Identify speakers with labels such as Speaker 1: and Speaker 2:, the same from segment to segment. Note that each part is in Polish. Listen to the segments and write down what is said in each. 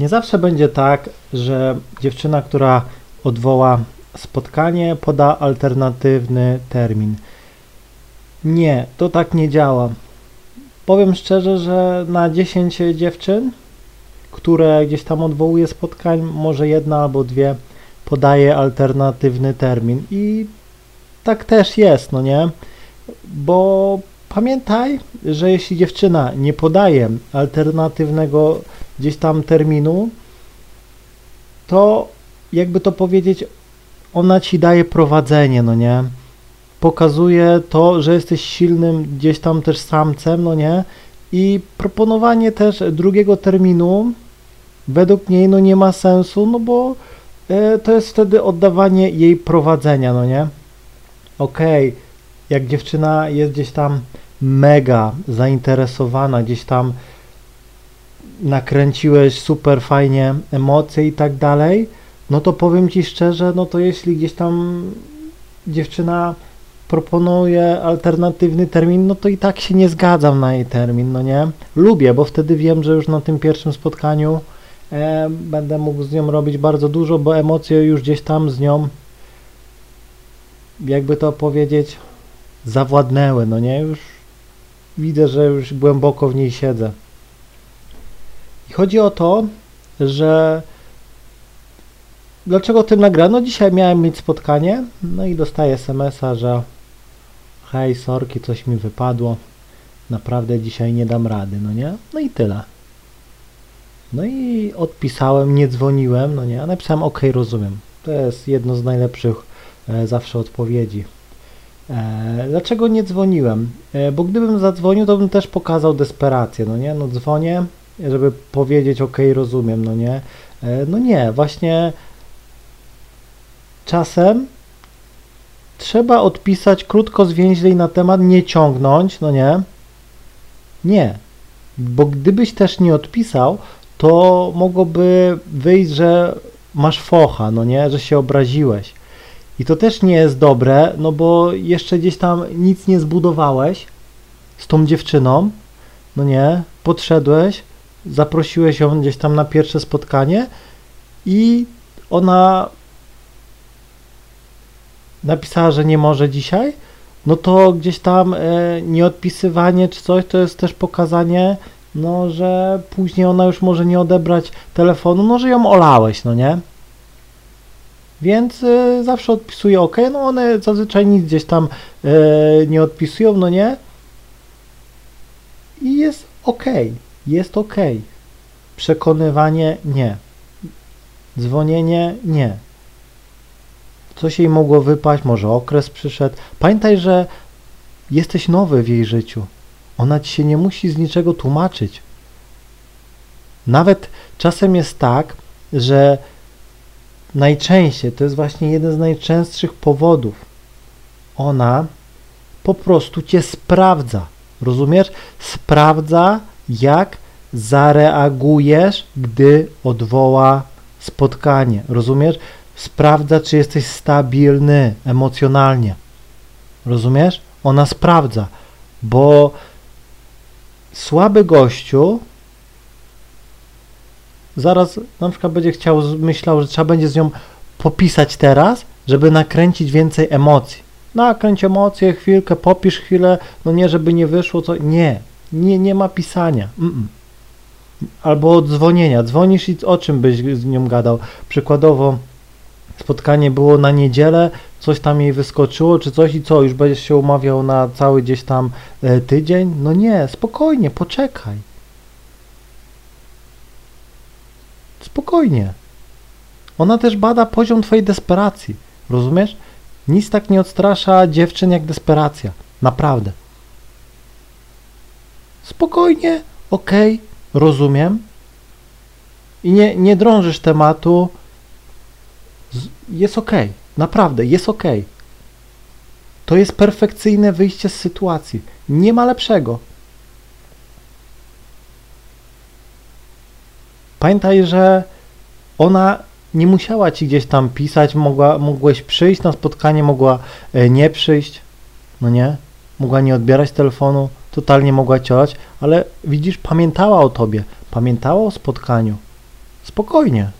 Speaker 1: Nie zawsze będzie tak, że dziewczyna, która odwoła spotkanie, poda alternatywny termin. Nie, to tak nie działa. Powiem szczerze, że na 10 dziewczyn, które gdzieś tam odwołuje spotkań, może jedna albo dwie podaje alternatywny termin. I tak też jest, no nie? Bo pamiętaj, że jeśli dziewczyna nie podaje alternatywnego gdzieś tam terminu, to jakby to powiedzieć, ona ci daje prowadzenie, no nie? Pokazuje to, że jesteś silnym gdzieś tam też samcem, no nie? I proponowanie też drugiego terminu według niej no nie ma sensu, no bo e, to jest wtedy oddawanie jej prowadzenia, no nie? Okej, okay. jak dziewczyna jest gdzieś tam mega zainteresowana, gdzieś tam nakręciłeś super fajnie emocje i tak dalej, no to powiem Ci szczerze, no to jeśli gdzieś tam dziewczyna proponuje alternatywny termin, no to i tak się nie zgadzam na jej termin, no nie? Lubię, bo wtedy wiem, że już na tym pierwszym spotkaniu e, będę mógł z nią robić bardzo dużo, bo emocje już gdzieś tam z nią, jakby to powiedzieć, zawładnęły, no nie? Już widzę, że już głęboko w niej siedzę. I chodzi o to, że dlaczego tym nagrano? No dzisiaj miałem mieć spotkanie, no i dostaję smsa, że hej, sorki, coś mi wypadło, naprawdę dzisiaj nie dam rady, no nie? No i tyle. No i odpisałem, nie dzwoniłem, no nie, a napisałem ok, rozumiem. To jest jedno z najlepszych e, zawsze odpowiedzi. E, dlaczego nie dzwoniłem? E, bo gdybym zadzwonił, to bym też pokazał desperację, no nie? No dzwonię, żeby powiedzieć ok, rozumiem, no nie? E, no nie, właśnie czasem trzeba odpisać krótko, zwięźlej na temat, nie ciągnąć, no nie? Nie, bo gdybyś też nie odpisał, to mogłoby wyjść, że masz focha, no nie, że się obraziłeś. I to też nie jest dobre, no bo jeszcze gdzieś tam nic nie zbudowałeś z tą dziewczyną, no nie, podszedłeś, zaprosiłeś ją gdzieś tam na pierwsze spotkanie i ona napisała, że nie może dzisiaj, no to gdzieś tam e, nieodpisywanie czy coś to jest też pokazanie, no że później ona już może nie odebrać telefonu, no że ją olałeś, no nie? Więc e, zawsze odpisuję OK, no one zazwyczaj nic gdzieś tam e, nie odpisują, no nie? I jest OK, jest OK. Przekonywanie nie. Dzwonienie nie coś jej mogło wypaść, może okres przyszedł. Pamiętaj, że jesteś nowy w jej życiu. Ona ci się nie musi z niczego tłumaczyć. Nawet czasem jest tak, że najczęściej, to jest właśnie jeden z najczęstszych powodów, ona po prostu cię sprawdza. Rozumiesz? Sprawdza, jak zareagujesz, gdy odwoła spotkanie. Rozumiesz? Sprawdza, czy jesteś stabilny emocjonalnie. Rozumiesz? Ona sprawdza, bo słaby gościu zaraz na przykład będzie chciał, myślał, że trzeba będzie z nią popisać teraz, żeby nakręcić więcej emocji. Nakręć emocje, chwilkę, popisz chwilę, no nie, żeby nie wyszło, co. Nie, nie, nie ma pisania. Mm -mm. Albo odzwonienia. Dzwonisz i o czym byś z nią gadał? Przykładowo, spotkanie było na niedzielę, coś tam jej wyskoczyło, czy coś i co, już będziesz się umawiał na cały gdzieś tam e, tydzień? No nie, spokojnie, poczekaj. Spokojnie. Ona też bada poziom twojej desperacji, rozumiesz? Nic tak nie odstrasza dziewczyn jak desperacja. Naprawdę. Spokojnie, okej, okay, rozumiem. I nie, nie drążysz tematu, jest ok, naprawdę jest ok. To jest perfekcyjne wyjście z sytuacji. Nie ma lepszego. Pamiętaj, że ona nie musiała ci gdzieś tam pisać, mogła, mogłeś przyjść na spotkanie, mogła e, nie przyjść, no nie? Mogła nie odbierać telefonu, totalnie mogła ciolać, ale widzisz, pamiętała o tobie, pamiętała o spotkaniu. Spokojnie.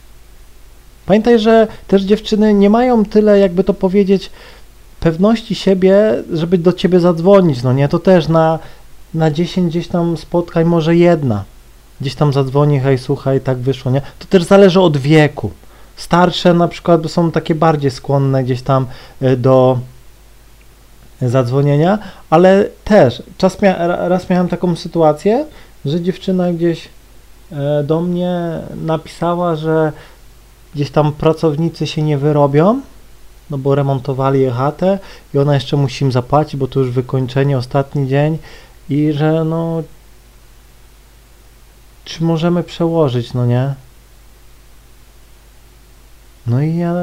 Speaker 1: Pamiętaj, że też dziewczyny nie mają tyle, jakby to powiedzieć, pewności siebie, żeby do ciebie zadzwonić, no nie? To też na, na 10 gdzieś tam spotkań może jedna. Gdzieś tam zadzwoni, hej, słuchaj, tak wyszło, nie? To też zależy od wieku. Starsze na przykład są takie bardziej skłonne gdzieś tam y, do zadzwonienia, ale też czas mia raz miałem taką sytuację, że dziewczyna gdzieś e, do mnie napisała, że gdzieś tam pracownicy się nie wyrobią, no bo remontowali chatę i ona jeszcze musi im zapłacić, bo to już wykończenie, ostatni dzień i że no czy możemy przełożyć, no nie? No i ja,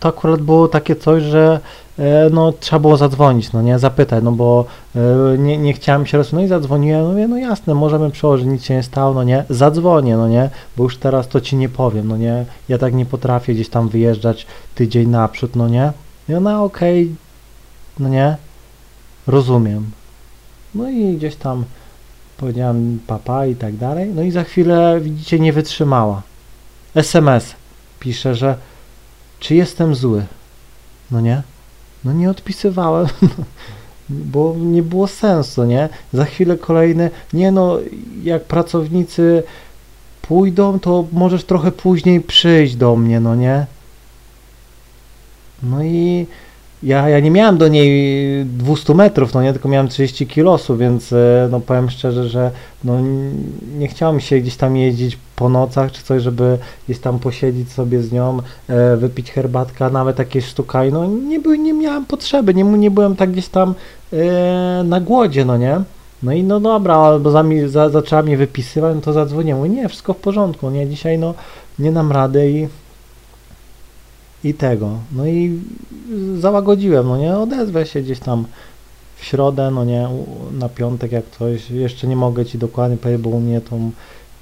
Speaker 1: to akurat było takie coś, że e, no trzeba było zadzwonić, no nie, zapytać, no bo e, nie, nie chciałem się roz... no i zadzwoniłem, no mówię, no jasne, możemy przełożyć, nic się nie stało, no nie, zadzwonię, no nie, bo już teraz to ci nie powiem, no nie, ja tak nie potrafię gdzieś tam wyjeżdżać tydzień naprzód, no nie, i ona okej, okay, no nie, rozumiem, no i gdzieś tam powiedziałem papa i tak dalej, no i za chwilę, widzicie, nie wytrzymała, SMS pisze, że czy jestem zły? No nie? No nie odpisywałem, bo nie było sensu, nie? Za chwilę kolejny, nie no, jak pracownicy pójdą, to możesz trochę później przyjść do mnie, no nie? No i ja, ja nie miałem do niej 200 metrów, no nie, tylko miałem 30 kilosów, więc e, no powiem szczerze, że no nie chciałem się gdzieś tam jeździć po nocach czy coś, żeby gdzieś tam posiedzieć sobie z nią, e, wypić herbatka, nawet jakieś sztukaj, no nie, by, nie miałem potrzeby, nie, nie byłem tak gdzieś tam e, na głodzie, no nie. No i no dobra, albo za, za, zaczęła mnie wypisywać, no to zadzwoniłem, nie, wszystko w porządku, nie, dzisiaj no nie dam rady i i tego. No i załagodziłem, no nie, odezwę się gdzieś tam w środę, no nie, na piątek jak coś, jeszcze nie mogę ci dokładnie powiedzieć, bo u mnie to,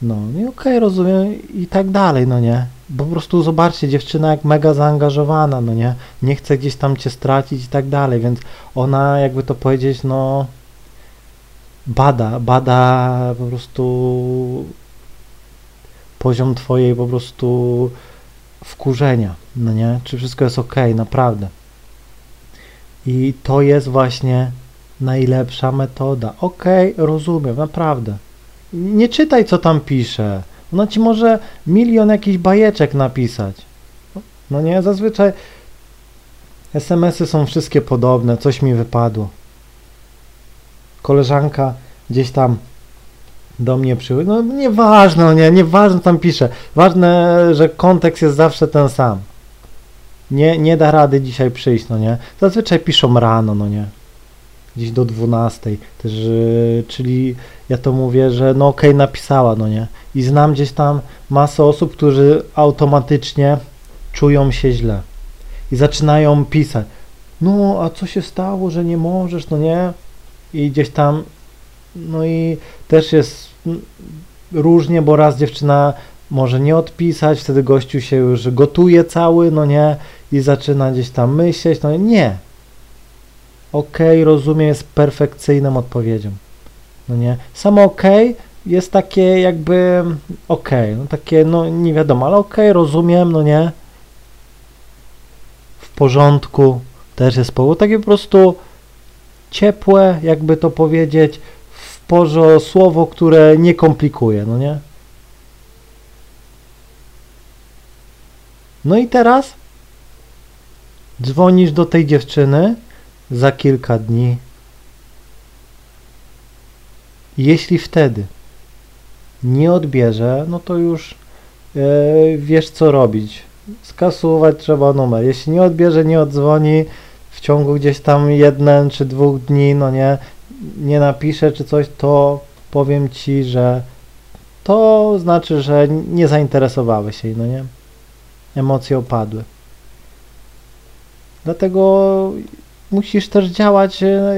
Speaker 1: no i okej, okay, rozumiem i tak dalej, no nie. Po prostu zobaczcie, dziewczyna jak mega zaangażowana, no nie, nie chce gdzieś tam cię stracić i tak dalej, więc ona, jakby to powiedzieć, no bada, bada po prostu poziom twojej po prostu wkurzenia, no nie? Czy wszystko jest ok, naprawdę. I to jest właśnie najlepsza metoda. Ok, rozumiem, naprawdę. Nie czytaj, co tam pisze. Ona ci może milion jakichś bajeczek napisać. No nie, zazwyczaj SMS-y są wszystkie podobne, coś mi wypadło. Koleżanka gdzieś tam do mnie przyły. No nieważne, no nie, nieważne tam pisze. Ważne, że kontekst jest zawsze ten sam. Nie, nie da rady dzisiaj przyjść, no nie. Zazwyczaj piszą rano, no nie. Gdzieś do 12 też, yy, czyli ja to mówię, że no okej, okay, napisała, no nie. I znam gdzieś tam masę osób, którzy automatycznie czują się źle. I zaczynają pisać. No, a co się stało, że nie możesz, no nie? I gdzieś tam no i też jest różnie, bo raz dziewczyna może nie odpisać, wtedy gościu się już gotuje cały, no nie, i zaczyna gdzieś tam myśleć, no nie. Okej, okay, rozumiem, jest perfekcyjną odpowiedzią. No nie. Samo okej okay jest takie jakby okej, okay, no takie, no nie wiadomo, ale okej, rozumiem, no nie. W porządku, też jest powód, takie po prostu ciepłe, jakby to powiedzieć, porze słowo, które nie komplikuje, no nie? No i teraz dzwonisz do tej dziewczyny za kilka dni. Jeśli wtedy nie odbierze, no to już yy, wiesz co robić. Skasuwać trzeba numer. Jeśli nie odbierze, nie odzwoni w ciągu gdzieś tam jeden czy dwóch dni, no nie, nie napiszę czy coś, to powiem ci, że to znaczy, że nie zainteresowały się, no nie? Emocje opadły. Dlatego musisz też działać, e,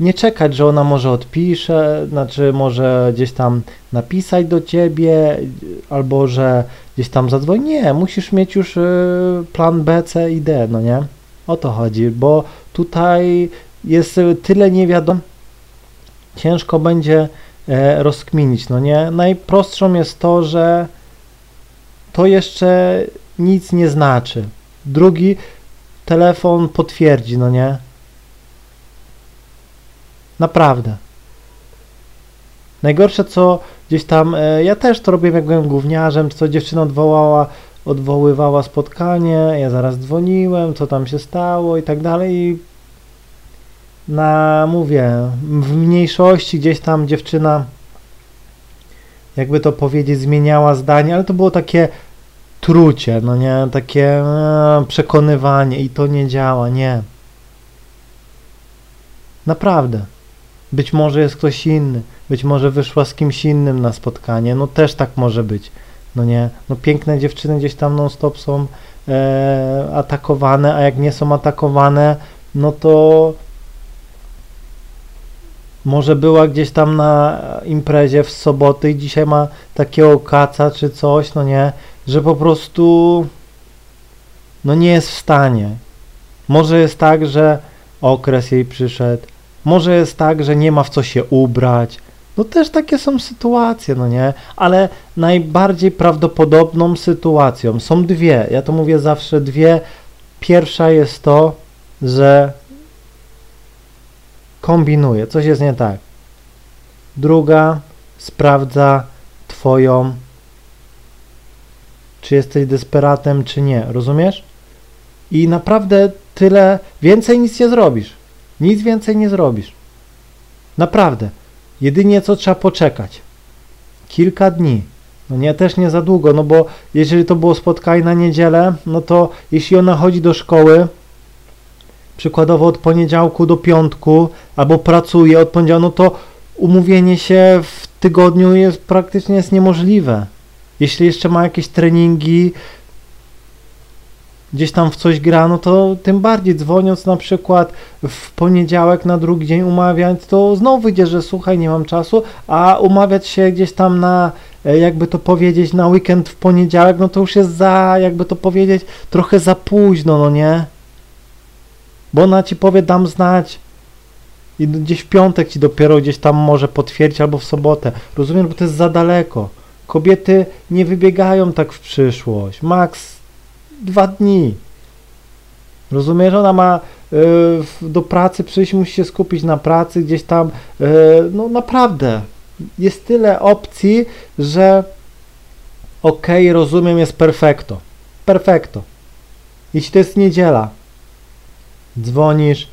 Speaker 1: nie czekać, że ona może odpisze, znaczy może gdzieś tam napisać do ciebie, albo że gdzieś tam zadzwoni. Nie, musisz mieć już e, plan B, C i D, no nie? O to chodzi, bo tutaj jest tyle niewiadomych ciężko będzie e, rozkminić, no nie? Najprostszą jest to, że to jeszcze nic nie znaczy. Drugi telefon potwierdzi, no nie? Naprawdę. Najgorsze co gdzieś tam, e, ja też to robię jak byłem gówniarzem, co dziewczyna odwołała, odwoływała spotkanie, ja zaraz dzwoniłem, co tam się stało i tak dalej i na, mówię, w mniejszości gdzieś tam dziewczyna jakby to powiedzieć, zmieniała zdanie, ale to było takie trucie, no nie, takie e, przekonywanie i to nie działa, nie. Naprawdę. Być może jest ktoś inny, być może wyszła z kimś innym na spotkanie, no też tak może być, no nie, no piękne dziewczyny gdzieś tam non stop są e, atakowane, a jak nie są atakowane, no to może była gdzieś tam na imprezie w soboty i dzisiaj ma takiego kaca czy coś, no nie, że po prostu no nie jest w stanie. Może jest tak, że okres jej przyszedł, może jest tak, że nie ma w co się ubrać. No też takie są sytuacje, no nie? Ale najbardziej prawdopodobną sytuacją są dwie. Ja to mówię zawsze dwie. Pierwsza jest to, że kombinuje, coś jest nie tak. Druga sprawdza Twoją, czy jesteś desperatem, czy nie, rozumiesz? I naprawdę tyle, więcej nic nie zrobisz. Nic więcej nie zrobisz. Naprawdę. Jedynie co trzeba poczekać. Kilka dni. No nie, też nie za długo, no bo jeżeli to było spotkanie na niedzielę, no to jeśli ona chodzi do szkoły, przykładowo od poniedziałku do piątku, albo pracuje od poniedziałku, no to umówienie się w tygodniu jest praktycznie jest niemożliwe. Jeśli jeszcze ma jakieś treningi, gdzieś tam w coś gra, no to tym bardziej dzwoniąc na przykład w poniedziałek na drugi dzień umawiać, to znowu wyjdzie, że słuchaj, nie mam czasu, a umawiać się gdzieś tam na, e, jakby to powiedzieć, na weekend w poniedziałek, no to już jest za, jakby to powiedzieć, trochę za późno, no nie? Bo ona ci powie, dam znać. I gdzieś w piątek ci dopiero gdzieś tam może potwierdzić, albo w sobotę. Rozumiem, bo to jest za daleko. Kobiety nie wybiegają tak w przyszłość. Max dwa dni. Rozumiesz, ona ma y, do pracy przyjść, musi się skupić na pracy, gdzieś tam, y, no naprawdę, jest tyle opcji, że okej, okay, rozumiem, jest perfekto. Perfekto. Jeśli to jest niedziela, dzwonisz,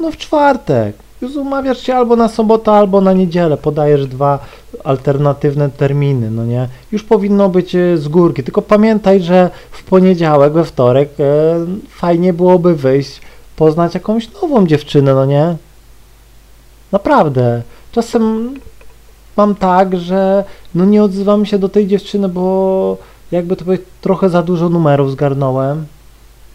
Speaker 1: no w czwartek, już umawiasz się albo na sobotę, albo na niedzielę, podajesz dwa alternatywne terminy, no nie? Już powinno być e, z górki, tylko pamiętaj, że w poniedziałek, we wtorek e, fajnie byłoby wyjść, poznać jakąś nową dziewczynę, no nie? Naprawdę. Czasem mam tak, że no nie odzywam się do tej dziewczyny, bo jakby to powiedzieć, trochę za dużo numerów zgarnąłem,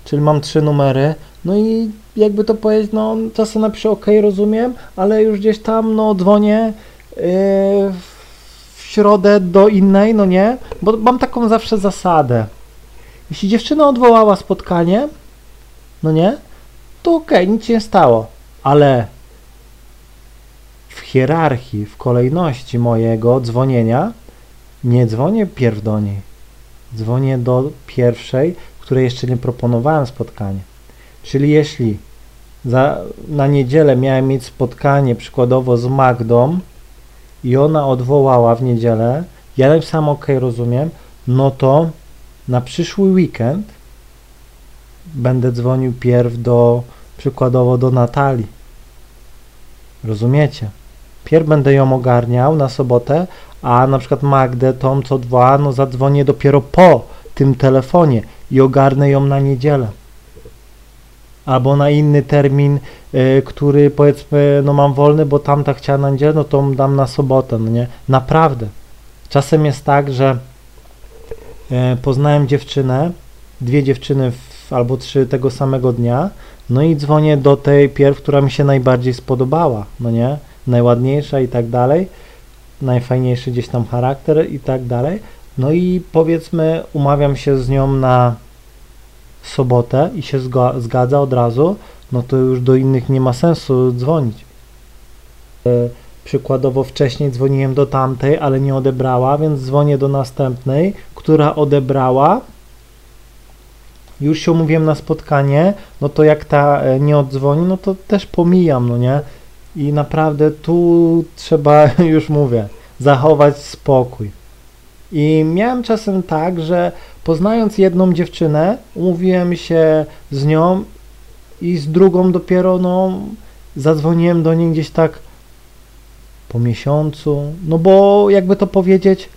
Speaker 1: czyli mam trzy numery, no i jakby to powiedzieć, no czasem napiszę ok, rozumiem, ale już gdzieś tam, no dzwonię yy, w środę do innej, no nie, bo mam taką zawsze zasadę. Jeśli dziewczyna odwołała spotkanie, no nie, to ok, nic się nie stało, ale w hierarchii, w kolejności mojego dzwonienia nie dzwonię pierw do niej. Dzwonię do pierwszej, której jeszcze nie proponowałem spotkania. Czyli jeśli za, na niedzielę miałem mieć spotkanie przykładowo z Magdą i ona odwołała w niedzielę, ja napisałem ok, rozumiem, no to na przyszły weekend będę dzwonił pierw do, przykładowo do Natalii. Rozumiecie? Pierw będę ją ogarniał na sobotę, a na przykład Magdę, tą co dwa, no zadzwonię dopiero po tym telefonie i ogarnę ją na niedzielę albo na inny termin, y, który powiedzmy, no mam wolny, bo tamta chciała na niedzielę, no to dam na sobotę, no nie? Naprawdę. Czasem jest tak, że y, poznałem dziewczynę, dwie dziewczyny w, albo trzy tego samego dnia, no i dzwonię do tej pierw, która mi się najbardziej spodobała, no nie? Najładniejsza i tak dalej, najfajniejszy gdzieś tam charakter i tak dalej. No i powiedzmy, umawiam się z nią na sobotę i się zgadza od razu, no to już do innych nie ma sensu dzwonić. E, przykładowo wcześniej dzwoniłem do tamtej, ale nie odebrała, więc dzwonię do następnej, która odebrała. Już się umówiłem na spotkanie, no to jak ta e, nie odzwoni, no to też pomijam, no nie? I naprawdę tu trzeba, już mówię, zachować spokój. I miałem czasem tak, że poznając jedną dziewczynę, umówiłem się z nią i z drugą dopiero, no, zadzwoniłem do niej gdzieś tak po miesiącu, no bo jakby to powiedzieć,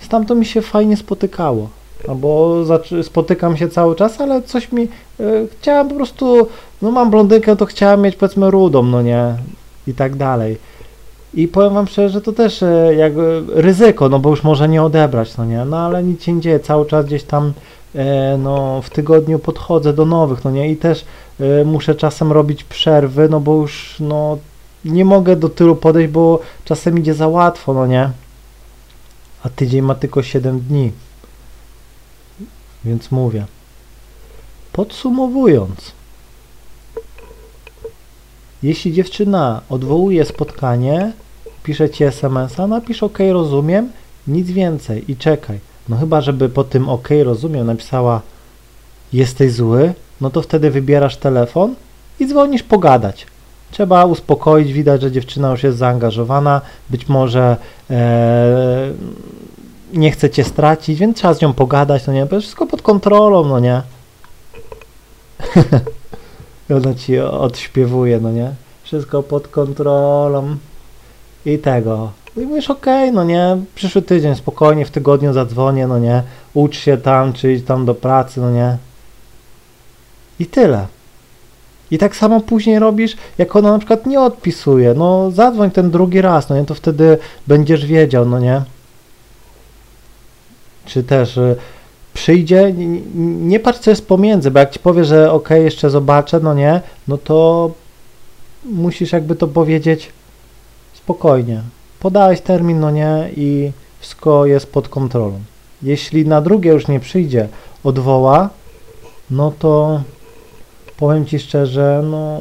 Speaker 1: stamtąd mi się fajnie spotykało. Albo spotykam się cały czas, ale coś mi. Y, chciałem po prostu. No mam blondynkę, to chciałem mieć powiedzmy rudą, no nie? I tak dalej. I powiem wam szczerze, że to też y, jakby ryzyko, no bo już może nie odebrać, no nie? No ale nic się nie dzieje, cały czas gdzieś tam e, no w tygodniu podchodzę do nowych, no nie? I też e, muszę czasem robić przerwy, no bo już no nie mogę do tylu podejść, bo czasem idzie za łatwo, no nie? A tydzień ma tylko 7 dni. Więc mówię. Podsumowując, jeśli dziewczyna odwołuje spotkanie, pisze ci SMS-a, napisz OK, rozumiem, nic więcej i czekaj. No chyba, żeby po tym OK, rozumiem napisała jesteś zły, no to wtedy wybierasz telefon i dzwonisz pogadać. Trzeba uspokoić, widać, że dziewczyna już jest zaangażowana, być może e, nie chce cię stracić, więc trzeba z nią pogadać, no nie, bo wszystko pod kontrolą, no nie. Ona ci odśpiewuje, no nie. Wszystko pod kontrolą i tego. I mówisz, okej, okay, no nie, przyszły tydzień, spokojnie, w tygodniu zadzwonię, no nie, ucz się tam, czy idź tam do pracy, no nie. I tyle. I tak samo później robisz, jak ona na przykład nie odpisuje, no zadzwoń ten drugi raz, no nie, to wtedy będziesz wiedział, no nie. Czy też y, przyjdzie, nie, patrz co jest pomiędzy, bo jak ci powie, że ok, jeszcze zobaczę, no nie, no to musisz jakby to powiedzieć spokojnie. Podałeś termin, no nie, i wszystko jest pod kontrolą. Jeśli na drugie już nie przyjdzie, odwoła, no to powiem Ci szczerze, no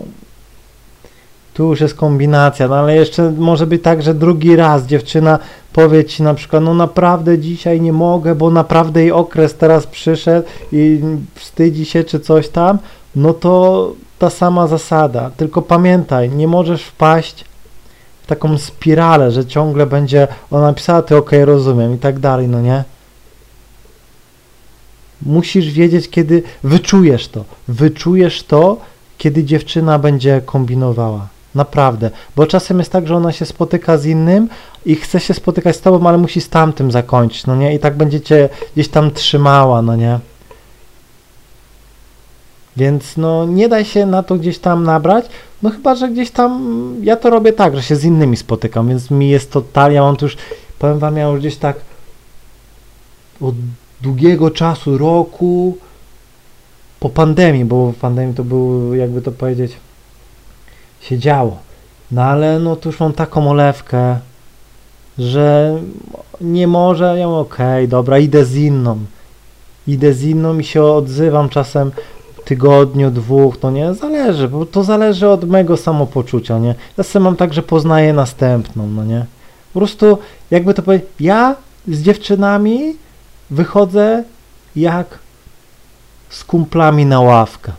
Speaker 1: tu już jest kombinacja, no ale jeszcze może być tak, że drugi raz dziewczyna powie Ci na przykład, no naprawdę dzisiaj nie mogę, bo naprawdę jej okres teraz przyszedł i wstydzi się czy coś tam, no to ta sama zasada, tylko pamiętaj, nie możesz wpaść w taką spiralę, że ciągle będzie ona napisała, ty ok, rozumiem i tak dalej, no nie? Musisz wiedzieć, kiedy wyczujesz to. Wyczujesz to, kiedy dziewczyna będzie kombinowała. Naprawdę. Bo czasem jest tak, że ona się spotyka z innym i chce się spotykać z tobą, ale musi z tamtym zakończyć, no nie? I tak będziecie gdzieś tam trzymała, no nie? Więc no nie daj się na to gdzieś tam nabrać, no chyba, że gdzieś tam, ja to robię tak, że się z innymi spotykam, więc mi jest to tal, ja mam już, powiem wam, ja już gdzieś tak od długiego czasu, roku, po pandemii, bo w pandemii to był, jakby to powiedzieć, się działo. No ale no to już mam taką olewkę, że nie może, ja mówię, okej, okay, dobra, idę z inną. Idę z inną i się odzywam czasem tygodniu, dwóch, no nie, zależy, bo to zależy od mego samopoczucia, nie. Ja sobie mam tak, że poznaję następną, no nie. Po prostu, jakby to powiedzieć, ja z dziewczynami wychodzę jak z kumplami na ławkę.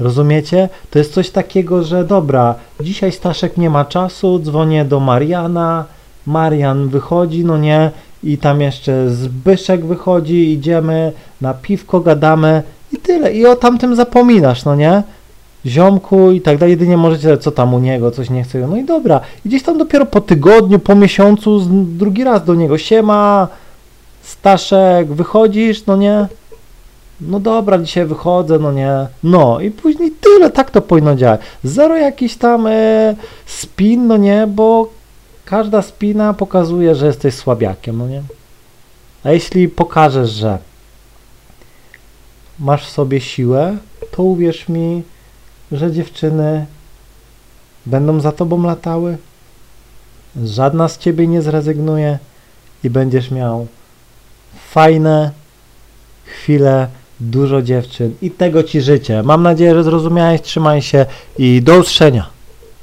Speaker 1: Rozumiecie? To jest coś takiego, że dobra, dzisiaj Staszek nie ma czasu, dzwonię do Mariana, Marian wychodzi, no nie, i tam jeszcze Zbyszek wychodzi, idziemy na piwko, gadamy i tyle. I o tamtym zapominasz, no nie? Ziomku i tak dalej, jedynie możecie, co tam u niego, coś nie chce. No i dobra. I gdzieś tam dopiero po tygodniu, po miesiącu drugi raz do niego, siema, Staszek, wychodzisz, no nie? No dobra, dzisiaj wychodzę, no nie. No i później tyle, tak to powinno działać. Zero jakiś tam e, spin, no nie, bo każda spina pokazuje, że jesteś słabiakiem, no nie. A jeśli pokażesz, że masz w sobie siłę, to uwierz mi, że dziewczyny będą za tobą latały. Żadna z ciebie nie zrezygnuje i będziesz miał fajne chwile, dużo dziewczyn i tego Ci życzę. Mam nadzieję, że zrozumiałeś, trzymaj się i do usłyszenia.